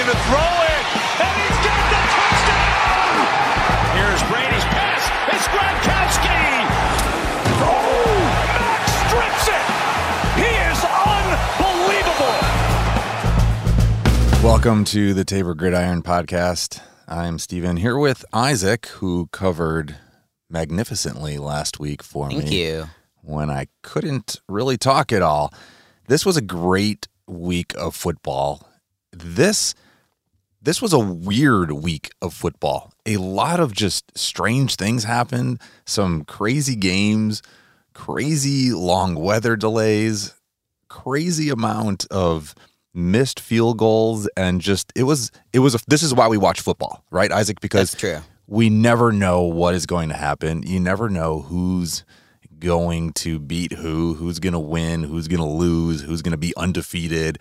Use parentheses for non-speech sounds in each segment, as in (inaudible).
looking to throw it, and he's got the touchdown! Here's Brady's pass. It's Gronkowski! Oh, Max strips it! He is unbelievable! Welcome to the Tabor Gridiron Podcast. I'm Steven here with Isaac, who covered magnificently last week for Thank me you. when I couldn't really talk at all. This was a great week of football. This this was a weird week of football. A lot of just strange things happened, some crazy games, crazy long weather delays, crazy amount of missed field goals and just it was it was a, this is why we watch football, right Isaac because That's true. we never know what is going to happen. You never know who's going to beat who, who's going to win, who's going to lose, who's going to be undefeated.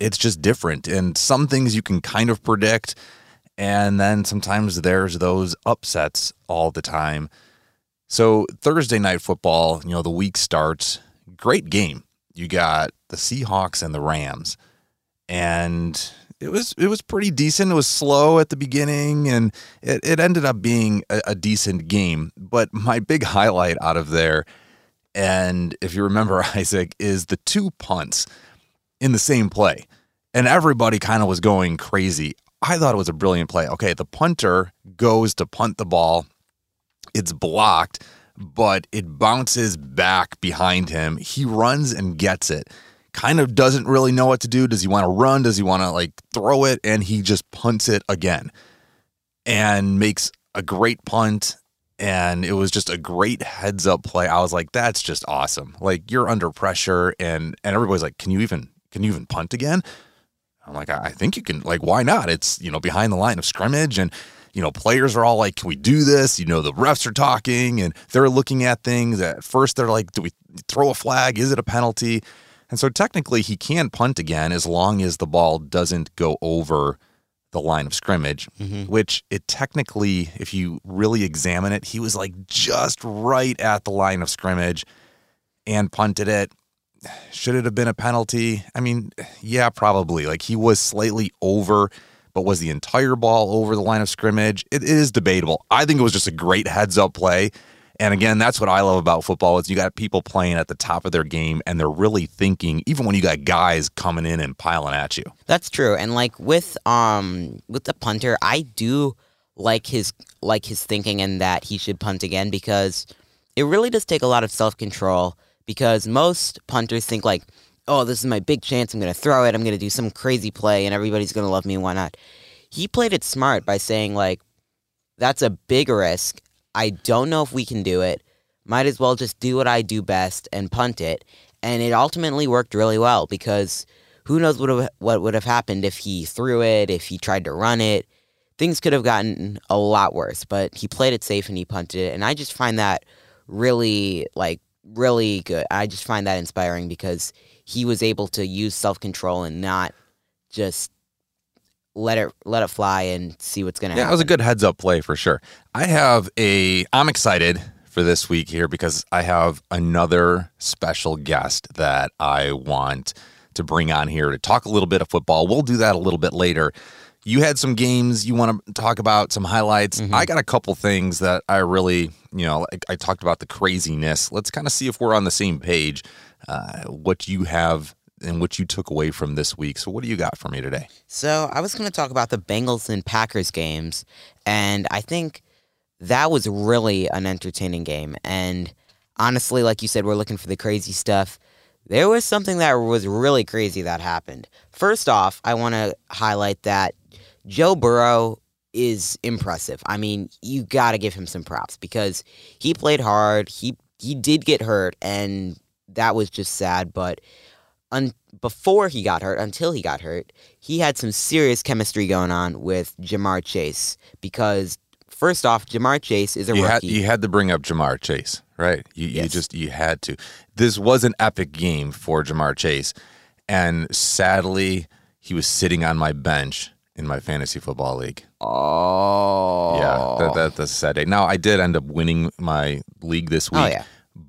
It's just different. And some things you can kind of predict. And then sometimes there's those upsets all the time. So Thursday night football, you know, the week starts. Great game. You got the Seahawks and the Rams. And it was it was pretty decent. It was slow at the beginning and it, it ended up being a, a decent game. But my big highlight out of there, and if you remember, (laughs) Isaac, is the two punts in the same play. And everybody kind of was going crazy. I thought it was a brilliant play. Okay, the punter goes to punt the ball. It's blocked, but it bounces back behind him. He runs and gets it. Kind of doesn't really know what to do. Does he want to run? Does he want to like throw it? And he just punts it again and makes a great punt. And it was just a great heads up play. I was like, that's just awesome. Like you're under pressure and and everybody's like, Can you even can you even punt again? I'm like, I I think you can. Like, why not? It's you know behind the line of scrimmage, and you know players are all like, "Can we do this?" You know, the refs are talking and they're looking at things. At first, they're like, "Do we throw a flag? Is it a penalty?" And so technically, he can punt again as long as the ball doesn't go over the line of scrimmage. Mm-hmm. Which it technically, if you really examine it, he was like just right at the line of scrimmage and punted it. Should it have been a penalty? I mean, yeah, probably. Like he was slightly over, but was the entire ball over the line of scrimmage? It is debatable. I think it was just a great heads up play. And again, that's what I love about football is you got people playing at the top of their game and they're really thinking, even when you got guys coming in and piling at you. That's true. And like with um with the punter, I do like his like his thinking and that he should punt again because it really does take a lot of self control because most punters think like, oh, this is my big chance. I'm gonna throw it. I'm gonna do some crazy play and everybody's gonna love me and whatnot. He played it smart by saying like, that's a big risk. I don't know if we can do it. Might as well just do what I do best and punt it. And it ultimately worked really well because who knows what what would have happened if he threw it, if he tried to run it. Things could have gotten a lot worse, but he played it safe and he punted it. And I just find that really like really good. I just find that inspiring because he was able to use self-control and not just let it let it fly and see what's going to happen. Yeah, it was a good heads up play for sure. I have a I'm excited for this week here because I have another special guest that I want to bring on here to talk a little bit of football. We'll do that a little bit later. You had some games you want to talk about, some highlights. I got a couple things that I really, you know, like I talked about the craziness. Let's kind of see if we're on the same page. Uh, what you have and what you took away from this week. So, what do you got for me today? So I was going to talk about the Bengals and Packers games, and I think that was really an entertaining game. And honestly, like you said, we're looking for the crazy stuff. There was something that was really crazy that happened. First off, I want to highlight that Joe Burrow is impressive. I mean, you got to give him some props because he played hard. He he did get hurt, and that was just sad. But un- before he got hurt, until he got hurt, he had some serious chemistry going on with Ja'Marr Chase because first off, Ja'Marr Chase is a you had, rookie. you had to bring up Ja'Marr Chase, right? You, you just you had to. This was an epic game for Ja'Marr Chase, and sadly, he was sitting on my bench in my fantasy football league. oh, Yeah, that, that, that's a sad day. Now I did end up winning my league this oh, week. Oh, yeah.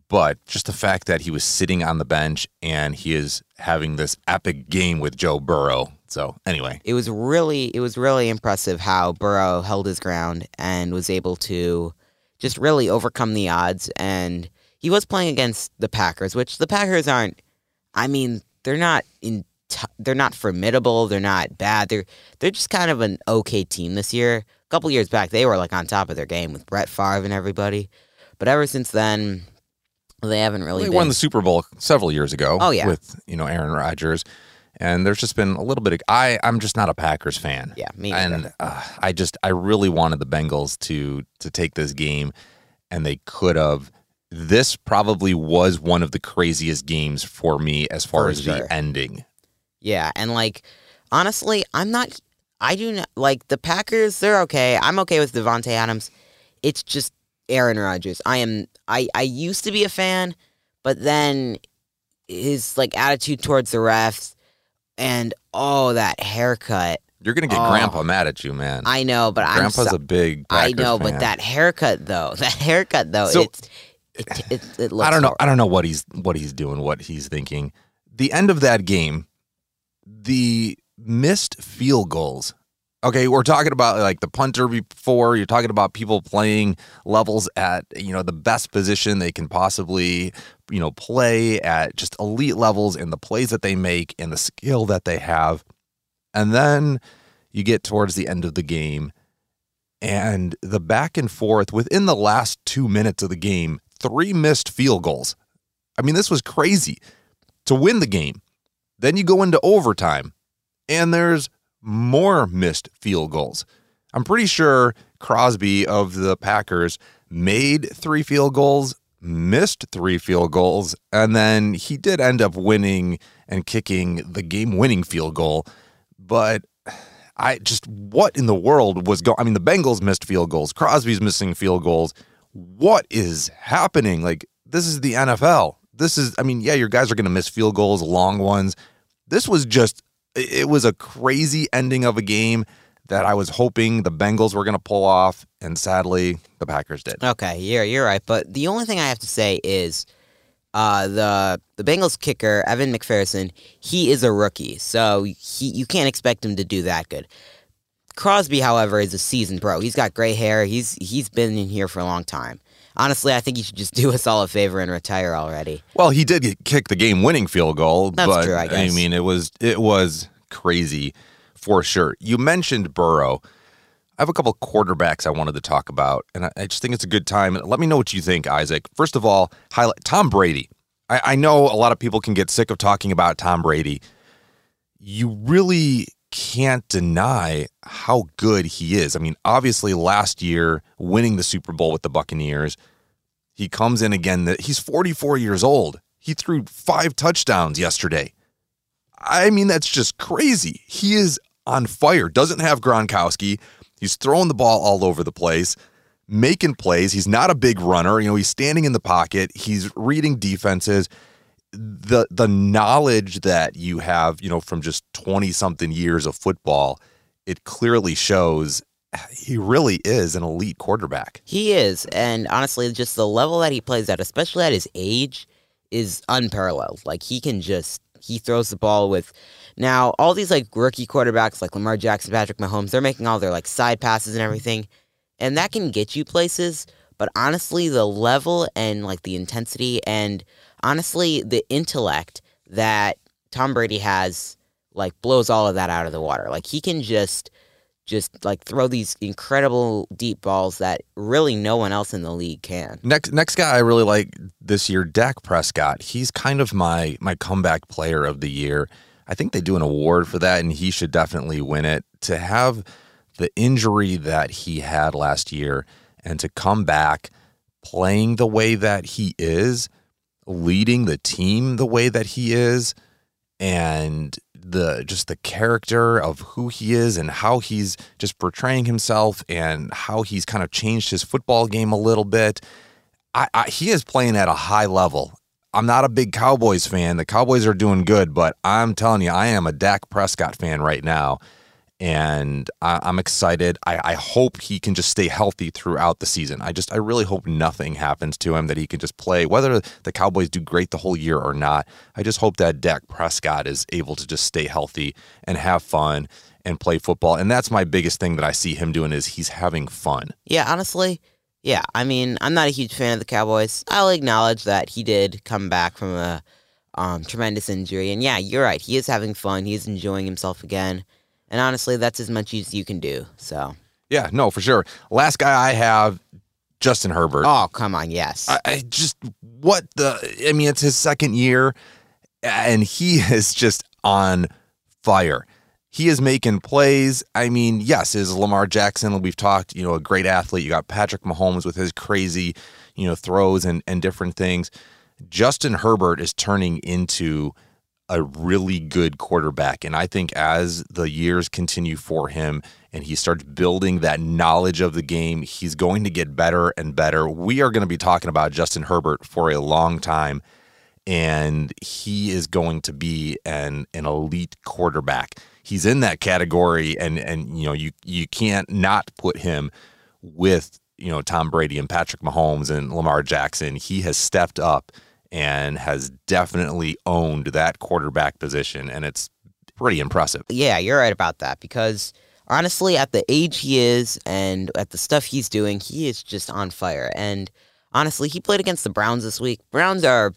But just the fact that he was sitting on the bench and he is having this epic game with Joe Burrow So anyway, it was really it was really impressive how Burrow held his ground and was able to just really overcome the odds and he was playing against the Packers, which the Packers aren't I mean, they're not in t- they're not formidable, they're not bad. They're they're just kind of an okay team this year. A couple years back they were like on top of their game with Brett Favre and everybody. But ever since then they haven't really they been. won the Super Bowl several years ago. Oh, yeah. with you know Aaron Rodgers, and there's just been a little bit of I I'm just not a Packers fan. Yeah, me and uh, I just I really wanted the Bengals to to take this game, and they could have. This probably was one of the craziest games for me as far For as sure. the ending. Yeah, and like honestly, I'm not. I do not like the Packers. They're okay. I'm okay with Davante Adams. It's just Aaron Rodgers. I am. I I used to be a fan, but then his like attitude towards the refs and oh that haircut. You're gonna get Oh. Grandpa mad at you, man. I know, but I'm. Grandpa's so- a big. I know, fan. but that haircut though, (laughs) that haircut though, So- it's it, it, it looks. I don't know. hor- I don't know what he's what he's doing, what he's thinking. The end of that game, the missed field goals. Okay, we're talking about like the punter before. You're talking about people playing levels at you know the best position they can possibly you know play at just elite levels and the plays that they make and the skill that they have. And then you get towards the end of the game and the back and forth within the last two minutes of the game, three missed field goals. I mean, this was crazy to win the game. Then you go into overtime, and there's more missed field goals. I'm pretty sure Crosby of the Packers made three field goals, missed three field goals, and then he did end up winning and kicking the game winning field goal. But I just what in the world was going? I mean, the Bengals missed field goals. Crosby's missing field goals. What is happening? Like this is the NFL. This is. I mean, yeah, your guys are going to miss field goals, long ones. This was just. It was a crazy ending of a game that I was hoping the Bengals were going to pull off, and sadly, the Packers did. Okay, you're you're right. But the only thing I have to say is, uh, the the Bengals kicker Evan McPherson, he is a rookie, so he you can't expect him to do that good. Crosby, however, is a seasoned pro. He's got gray hair. He's he's been in here for a long time. Honestly, I think he should just do us all a favor and retire already. Well, he did get- kick the game-winning field goal, That's but true, I guess. I mean, it was it was crazy for sure. You mentioned Burrow. I have a couple quarterbacks I wanted to talk about, and I, I just think it's a good time. Let me know what you think, Isaac. First of all, highlight Tom Brady. I, I know a lot of people can get sick of talking about Tom Brady. You really can't deny how good he is. I mean, obviously, last year winning the Super Bowl with the Buccaneers, he comes in again. That he's 44 years old. He threw five touchdowns yesterday. I mean, that's just crazy. He is on fire. Doesn't have Gronkowski. He's throwing the ball all over the place, making plays. He's not a big runner. You know, he's standing in the pocket. He's reading defenses. The the knowledge that you have, you know, from just 20 something years of football, it clearly shows (sighs) he really is an elite quarterback. He is, and honestly, just the level that he plays at, especially at his age, is unparalleled. Like he can just he throws the ball with. Now all these like rookie quarterbacks like Lamar Jackson, Patrick Mahomes, they're making all their like side passes and everything, and that can get you places. But honestly, the level and like the intensity and honestly the intellect that Tom Brady has like blows all of that out of the water. Like he can just just like throw these incredible deep balls that really no one else in the league can. Next next guy I really like this year, Dak Prescott. He's kind of my my comeback player of the year. I think they do an award for that, and he should definitely win it. To have the injury that he had last year and to come back playing the way that he is, leading the team the way that he is, and the just the character of who he is and how he's just portraying himself and how he's kind of changed his football game a little bit. I, I, he is playing at a high level. I'm not a big Cowboys fan. The Cowboys are doing good, but I'm telling you, I am a Dak Prescott fan right now. And I, I'm excited. I, I hope he can just stay healthy throughout the season. I just I really hope nothing happens to him that he can just play, whether the Cowboys do great the whole year or not. I just hope that Dak Prescott is able to just stay healthy and have fun and play football. And that's my biggest thing that I see him doing is he's having fun. Yeah, honestly, yeah. I mean, I'm not a huge fan of the Cowboys. I'll acknowledge that he did come back from a um, tremendous injury, and yeah, you're right. He is having fun. He is enjoying himself again. And honestly, that's as much as you can do. So. Yeah, no, for sure. Last guy I have, Justin Herbert. Oh, come on, yes. I, I just what the I mean, it's his second year, and he (laughs) is just on fire. He is making plays. I mean, yes, is Lamar Jackson. We've talked, you know, a great athlete. You got Patrick Mahomes with his crazy, you know, throws and and different things. Justin Herbert is turning into a really good quarterback. And I think as the years continue for him and he starts building that knowledge of the game, he's going to get better and better. We are going to be talking about Justin Herbert for a long time. And he is going to be an, an elite quarterback. He's in that category, and and you know you you can't not put him with you know Tom Brady and Patrick Mahomes and Lamar Jackson. He has stepped up and has definitely owned that quarterback position, and it's pretty impressive. Yeah, you're right about that because honestly, at the age he is and at the stuff he's doing, he is just on fire. And honestly, he played against the Browns this week. Browns are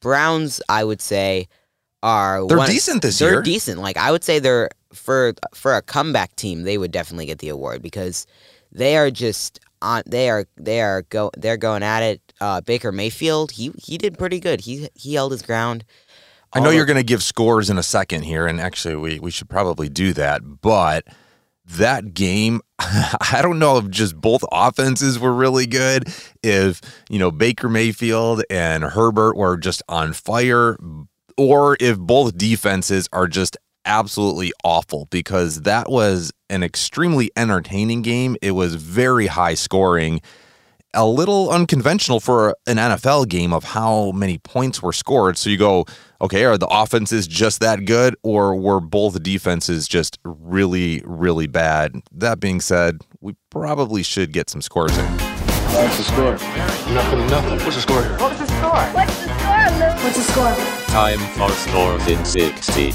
Browns, I would say, are They're one- decent this they're year. decent. Like I would say, they're for for a comeback team, they would definitely get the award because they are just on. They are they are go they're going at it. Uh, Baker Mayfield, he he did pretty good. He he held his ground. I know you're going to give scores in a second here, and actually, we, we should probably do that. But that game, (laughs) I don't know if just both offenses were really good, if, you know, Baker Mayfield and Herbert were just on fire, or if both defenses are just absolutely awful, because that was an extremely entertaining game. It was very high scoring a little unconventional for an NFL game of how many points were scored. So you go, okay, are the offenses just that good, or were both defenses just really, really bad? That being said, we probably should get some scores in. What's the score? Nothing, nothing. What's the score? What's the score, Luke? What's the score? Time for scores in 60.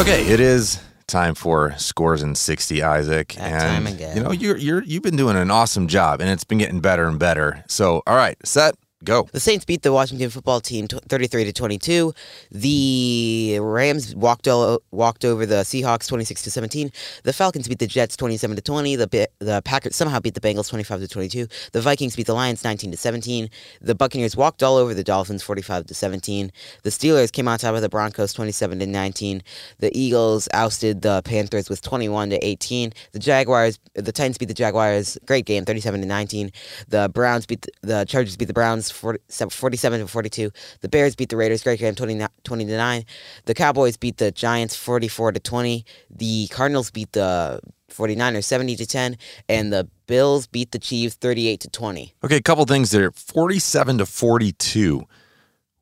Okay, it is time for scores in 60 isaac. That and you know you're you're you've been doing an awesome job and it's been getting better and better. So all right set go The Saints beat the Washington football team tw- 33 to 22. The Rams walked o- walked over the Seahawks 26 to 17. The Falcons beat the Jets 27 to 20. The the Packers somehow beat the Bengals 25 to 22. The Vikings beat the Lions 19 to 17. The Buccaneers walked all over the Dolphins 45 to 17. The Steelers came on top of the Broncos 27 to 19. The Eagles ousted the Panthers with 21 to 18. The Jaguars the Titans beat the Jaguars great game 37 to 19. The Browns beat the, the Chargers beat the Browns 40, 47 to 42. The Bears beat the Raiders great game 20, 20 to 9. The Cowboys beat the Giants 44 to 20. The Cardinals beat the 49ers 70 to 10 and the Bills beat the Chiefs 38 to 20. okay a couple things there 47 to 42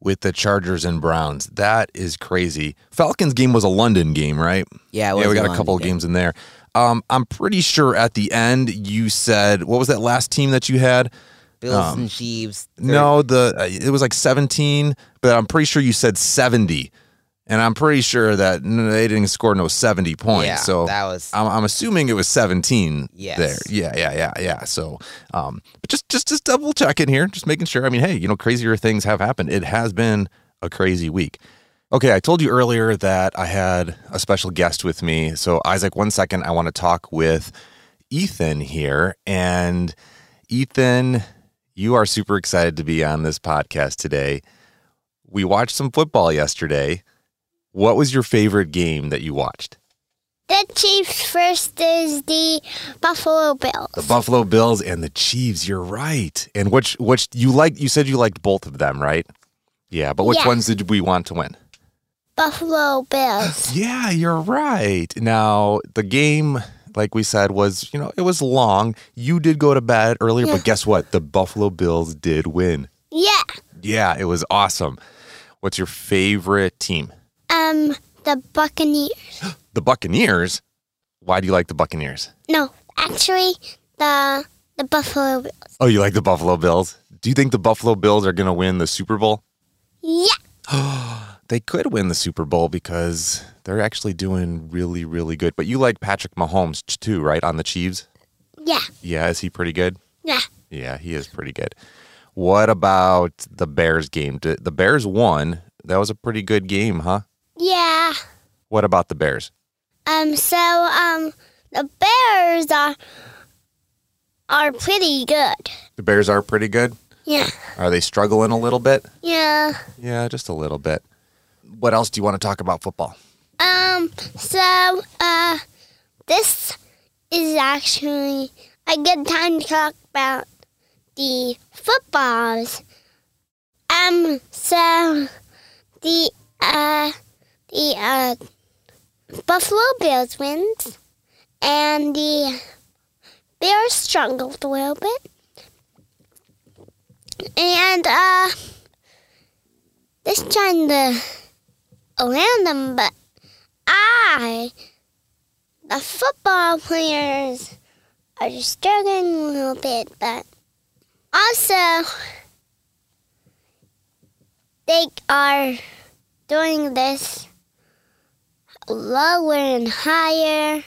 with the chargers and browns that is crazy falcons game was a london game right Yeah, yeah we got a London couple of game. games in there um, i'm pretty sure at the end you said what was that last team that you had Bills Um, and Chiefs. thir- No, the uh, it was like 17, but I'm pretty sure you said 70. And I'm pretty sure that they didn't score no 70 points. Yeah, so that was- I'm, I'm assuming it was 17 Yes. there. Yeah, yeah, yeah, yeah. So, um, but just just just double checking here, just making sure. I mean, hey, you know, crazier things have happened. It has been a crazy week. Okay, I told you earlier that I had a special guest with me. So, Isaac, one second, I want to talk with Ethan here. And Ethan, you are super excited to be on this podcast today. We watched some football yesterday. What was your favorite game that you watched? The Chiefs versus the Buffalo Bills. The Buffalo Bills and the Chiefs. You're right. And which which you like? You said you liked both of them, right? Yeah, but which Yeah. ones did we want to win? Buffalo Bills. (gasps) Yeah, you're right. Now, the game, like we said, was, you know, it was long. You did go to bed earlier, but guess what? The Buffalo Bills did win. Yeah. Yeah, it was awesome. What's your favorite team? Um, the Buccaneers. (gasps) The Buccaneers. Why do you like the Buccaneers? No, actually, the the Buffalo Bills. Oh, you like the Buffalo Bills? Do you think the Buffalo Bills are going to win the Super Bowl? Yeah. (gasps) (gasps) They could win the Super Bowl because they're actually doing really, really good. But you like Patrick Mahomes too, right? On the Chiefs? Yeah. Yeah, is he pretty good? Yeah. Yeah, he is pretty good. What about the Bears game? The Bears won. That was a pretty good game, huh? Yeah. What about the Bears? Um. So um, the Bears are are pretty good. The Bears are pretty good. Yeah. Are they struggling a little bit? Yeah. Yeah, just a little bit. What else do you want to talk about football? Um. So uh, this is actually a good time to talk about the footballs. Um. So the uh the uh Buffalo Bills wins, and the Bears struggled a little bit, and uh, this trying to around them, but I, the football players, are struggling a little bit, but also they are doing this lower and higher,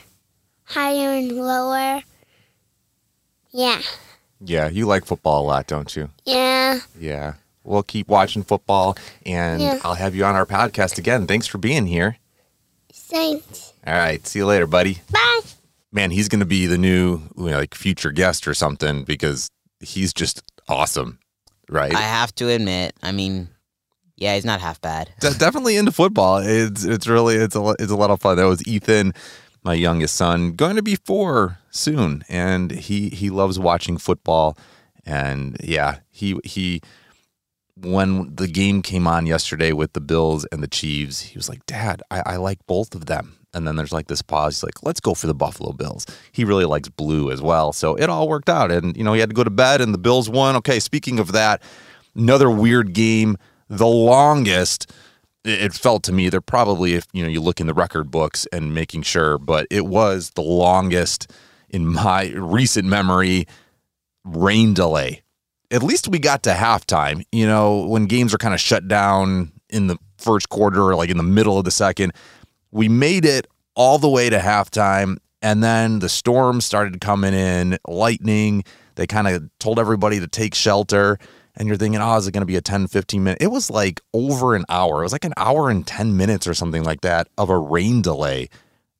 higher and lower. Yeah, Yeah, you like football a lot, don't you? yeah. Yeah. We'll keep watching football and Yeah. I'll have you on our podcast again. Thanks for being here. Thanks. All right. See you later, buddy. Bye. Man, he's going to be the new you know, like future guest or something because he's just awesome, right? I have to admit, I mean, yeah, he's not half bad. De- definitely into football. It's it's really it's a it's a lot of fun. That was Ethan, my youngest son, going to be four soon, and he he loves watching football. And yeah, he he when the game came on yesterday with the Bills and the Chiefs, he was like, "Dad, I, I like both of them." And then there's like this pause. He's like, "Let's go for the Buffalo Bills." He really likes blue as well, so it all worked out. And you know, he had to go to bed, and the Bills won. Okay, speaking of that, another weird game, the longest. It felt to me they're probably if you know you look in the record books and making sure, but it was the longest in my (laughs) recent memory rain delay. At least we got to halftime. You know, when games are kind of shut down in the first quarter or like in the middle of the second, we made it all the way to halftime. And then the storm started coming in, lightning. They kind of told everybody to take shelter. And you're thinking, oh, is it going to be a 10, 15 minute? It was like over an hour. It was like an hour and 10 minutes or something like that of a rain delay.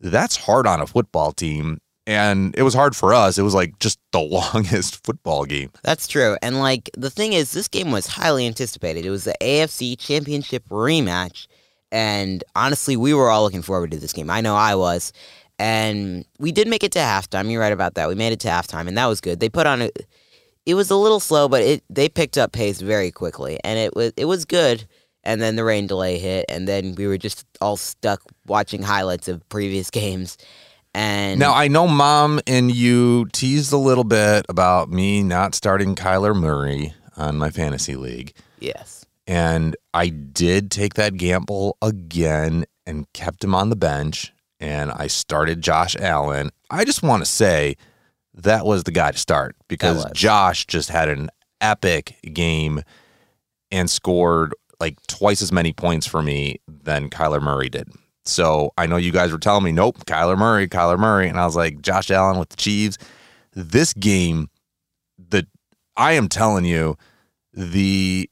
That's hard on a football team. And it was hard for us. It was like just the (laughs) longest football game. That's true. And like the thing is, this game was highly anticipated. It was the AFC Championship rematch, and honestly, we were all looking forward to this game. I know I was. And we did make it to halftime. You're right about that. We made it to halftime, and that was good. They put on a. It was a little slow, but it they picked up pace very quickly, and it was it was good. And then the rain delay hit, and then we were just all stuck watching highlights of previous (laughs) games. And Now, I know mom and you teased a little bit about me not starting Kyler Murray on my fantasy league. yes, And I did take that gamble again and kept him on the bench. And I started Josh Allen. I just want to say that was the guy to start because. Josh just had an epic game and scored like twice as many points for me than Kyler Murray did. So I know you guys were telling me, nope, Kyler Murray, Kyler Murray. And I was like, Josh Allen with the Chiefs. This game, the I am telling you, the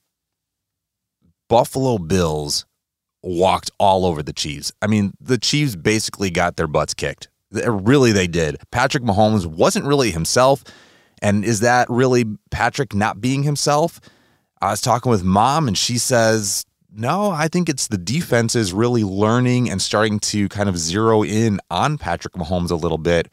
Buffalo Bills walked all over the Chiefs. I mean, the Chiefs basically got their butts kicked. Really, they did. Patrick Mahomes wasn't really himself. And is that really Patrick not being himself? I was talking with mom, and she says, no, I think it's the defense is really learning and starting to kind of zero in on Patrick Mahomes a little bit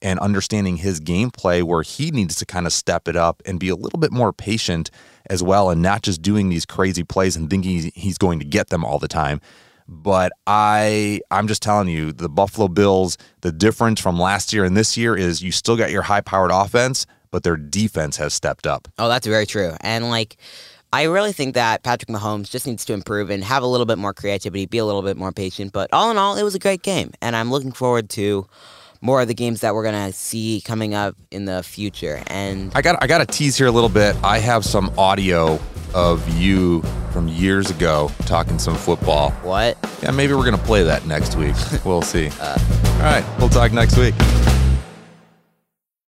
and understanding his gameplay where he needs to kind of step it up and be a little bit more patient as well and not just doing these crazy plays and thinking he's- going to get them all the time. But I I'm just telling you, the Buffalo Bills, the difference from last year and this year is you still got your high powered offense, but their defense has stepped up. Oh, that's very true. And like, I really think that Patrick Mahomes just needs to improve and have a little bit more creativity, be a little bit more patient. But all in all, it was a great game, and I'm looking forward to more of the games that we're gonna see coming up in the future. And I got I got to tease here a little bit. I have some audio of you from years ago talking some football. what? Yeah, maybe we're gonna play that next week. (laughs) we'll see. Uh. All right, we'll talk next week.